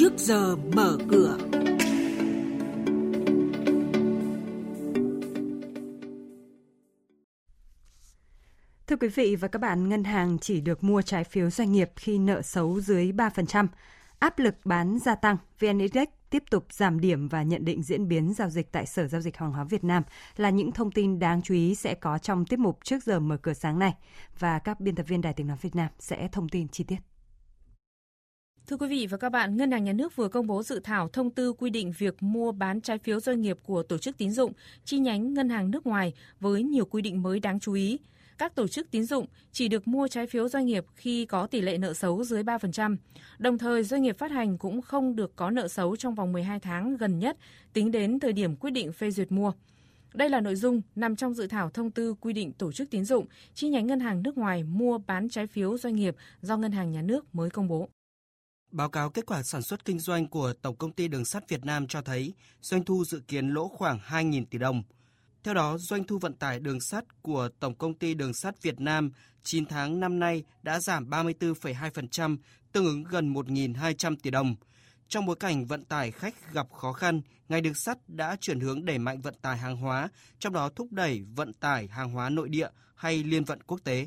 trước giờ mở cửa. Thưa quý vị và các bạn, ngân hàng chỉ được mua trái phiếu doanh nghiệp khi nợ xấu dưới 3%. Áp lực bán gia tăng, VN Index tiếp tục giảm điểm và nhận định diễn biến giao dịch tại Sở Giao dịch Hàng hóa Việt Nam là những thông tin đáng chú ý sẽ có trong tiết mục trước giờ mở cửa sáng nay và các biên tập viên Đài tiếng nói Việt Nam sẽ thông tin chi tiết. Thưa quý vị và các bạn, Ngân hàng Nhà nước vừa công bố dự thảo thông tư quy định việc mua bán trái phiếu doanh nghiệp của tổ chức tín dụng, chi nhánh ngân hàng nước ngoài với nhiều quy định mới đáng chú ý các tổ chức tín dụng chỉ được mua trái phiếu doanh nghiệp khi có tỷ lệ nợ xấu dưới 3%. Đồng thời, doanh nghiệp phát hành cũng không được có nợ xấu trong vòng 12 tháng gần nhất tính đến thời điểm quyết định phê duyệt mua. Đây là nội dung nằm trong dự thảo thông tư quy định tổ chức tín dụng, chi nhánh ngân hàng nước ngoài mua bán trái phiếu doanh nghiệp do ngân hàng nhà nước mới công bố. Báo cáo kết quả sản xuất kinh doanh của Tổng công ty Đường sắt Việt Nam cho thấy doanh thu dự kiến lỗ khoảng 2.000 tỷ đồng – theo đó, doanh thu vận tải đường sắt của Tổng công ty Đường sắt Việt Nam 9 tháng năm nay đã giảm 34,2%, tương ứng gần 1.200 tỷ đồng. Trong bối cảnh vận tải khách gặp khó khăn, ngành đường sắt đã chuyển hướng đẩy mạnh vận tải hàng hóa, trong đó thúc đẩy vận tải hàng hóa nội địa hay liên vận quốc tế.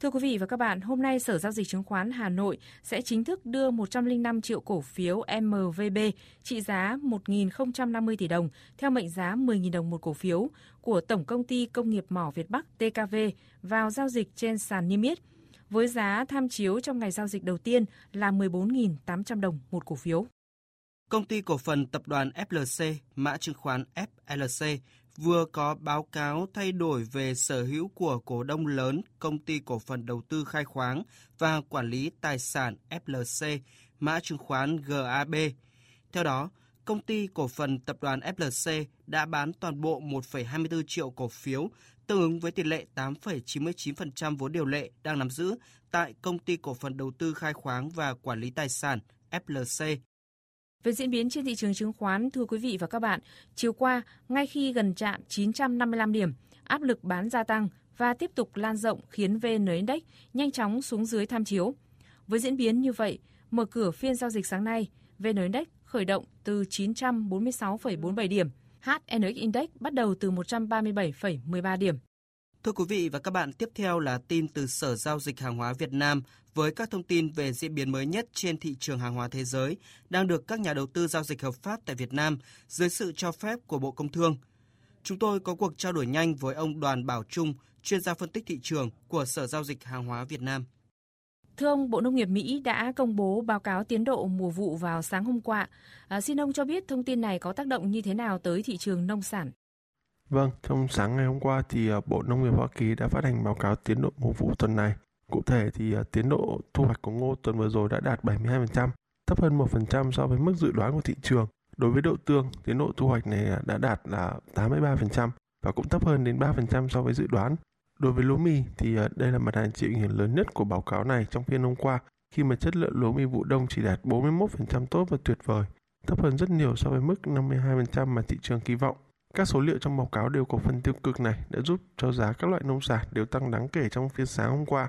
Thưa quý vị và các bạn, hôm nay Sở Giao dịch Chứng khoán Hà Nội sẽ chính thức đưa 105 triệu cổ phiếu MVB trị giá 1.050 tỷ đồng theo mệnh giá 10.000 đồng một cổ phiếu của Tổng Công ty Công nghiệp Mỏ Việt Bắc TKV vào giao dịch trên sàn niêm yết với giá tham chiếu trong ngày giao dịch đầu tiên là 14.800 đồng một cổ phiếu. Công ty cổ phần tập đoàn FLC, mã chứng khoán FLC vừa có báo cáo thay đổi về sở hữu của cổ đông lớn công ty cổ phần đầu tư khai khoáng và quản lý tài sản FLC, mã chứng khoán GAB. Theo đó, công ty cổ phần tập đoàn FLC đã bán toàn bộ 1,24 triệu cổ phiếu, tương ứng với tỷ lệ 8,99% vốn điều lệ đang nắm giữ tại công ty cổ phần đầu tư khai khoáng và quản lý tài sản FLC về diễn biến trên thị trường chứng khoán, thưa quý vị và các bạn, chiều qua, ngay khi gần chạm 955 điểm, áp lực bán gia tăng và tiếp tục lan rộng khiến VN Index nhanh chóng xuống dưới tham chiếu. Với diễn biến như vậy, mở cửa phiên giao dịch sáng nay, VN Index khởi động từ 946,47 điểm, HNX Index bắt đầu từ 137,13 điểm. Thưa quý vị và các bạn, tiếp theo là tin từ Sở Giao dịch Hàng hóa Việt Nam với các thông tin về diễn biến mới nhất trên thị trường hàng hóa thế giới đang được các nhà đầu tư giao dịch hợp pháp tại Việt Nam dưới sự cho phép của Bộ Công Thương. Chúng tôi có cuộc trao đổi nhanh với ông Đoàn Bảo Trung, chuyên gia phân tích thị trường của Sở Giao dịch Hàng hóa Việt Nam. Thưa ông, Bộ Nông nghiệp Mỹ đã công bố báo cáo tiến độ mùa vụ vào sáng hôm qua. À, xin ông cho biết thông tin này có tác động như thế nào tới thị trường nông sản? Vâng, trong sáng ngày hôm qua thì à, Bộ Nông nghiệp Hoa Kỳ đã phát hành báo cáo tiến độ mùa vụ tuần này. Cụ thể thì à, tiến độ thu hoạch của ngô tuần vừa rồi đã đạt 72%, thấp hơn 1% so với mức dự đoán của thị trường. Đối với đậu tương, tiến độ thu hoạch này à, đã đạt là 83% và cũng thấp hơn đến 3% so với dự đoán. Đối với lúa mì thì đây là mặt hàng chịu ảnh hưởng lớn nhất của báo cáo này trong phiên hôm qua khi mà chất lượng lúa mì vụ đông chỉ đạt 41% tốt và tuyệt vời, thấp hơn rất nhiều so với mức 52% mà thị trường kỳ vọng. Các số liệu trong báo cáo đều có phần tiêu cực này đã giúp cho giá các loại nông sản đều tăng đáng kể trong phiên sáng hôm qua.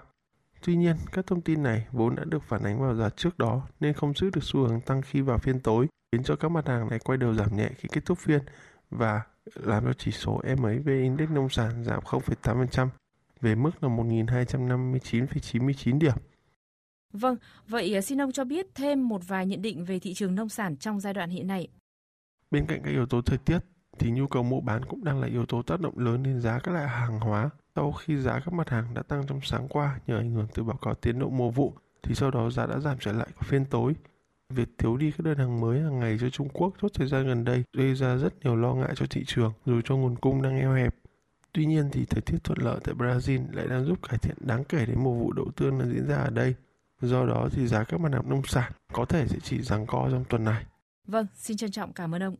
Tuy nhiên, các thông tin này vốn đã được phản ánh vào giá trước đó nên không giữ được xu hướng tăng khi vào phiên tối, khiến cho các mặt hàng này quay đầu giảm nhẹ khi kết thúc phiên và làm cho chỉ số MAV Index nông sản giảm 0,8% về mức là 1.259,99 điểm. Vâng, vậy à, xin ông cho biết thêm một vài nhận định về thị trường nông sản trong giai đoạn hiện nay. Bên cạnh các yếu tố thời tiết, thì nhu cầu mua bán cũng đang là yếu tố tác động lớn đến giá các loại hàng hóa. Sau khi giá các mặt hàng đã tăng trong sáng qua nhờ ảnh hưởng từ báo cáo tiến độ mùa vụ, thì sau đó giá đã giảm trở lại vào phiên tối. Việc thiếu đi các đơn hàng mới hàng ngày cho Trung Quốc suốt thời gian gần đây gây ra rất nhiều lo ngại cho thị trường dù cho nguồn cung đang eo hẹp. Tuy nhiên thì thời tiết thuận lợi tại Brazil lại đang giúp cải thiện đáng kể đến mùa vụ đậu tương đang diễn ra ở đây. Do đó thì giá các mặt hàng nông sản có thể sẽ chỉ giằng co trong tuần này. Vâng, xin trân trọng cảm ơn ông.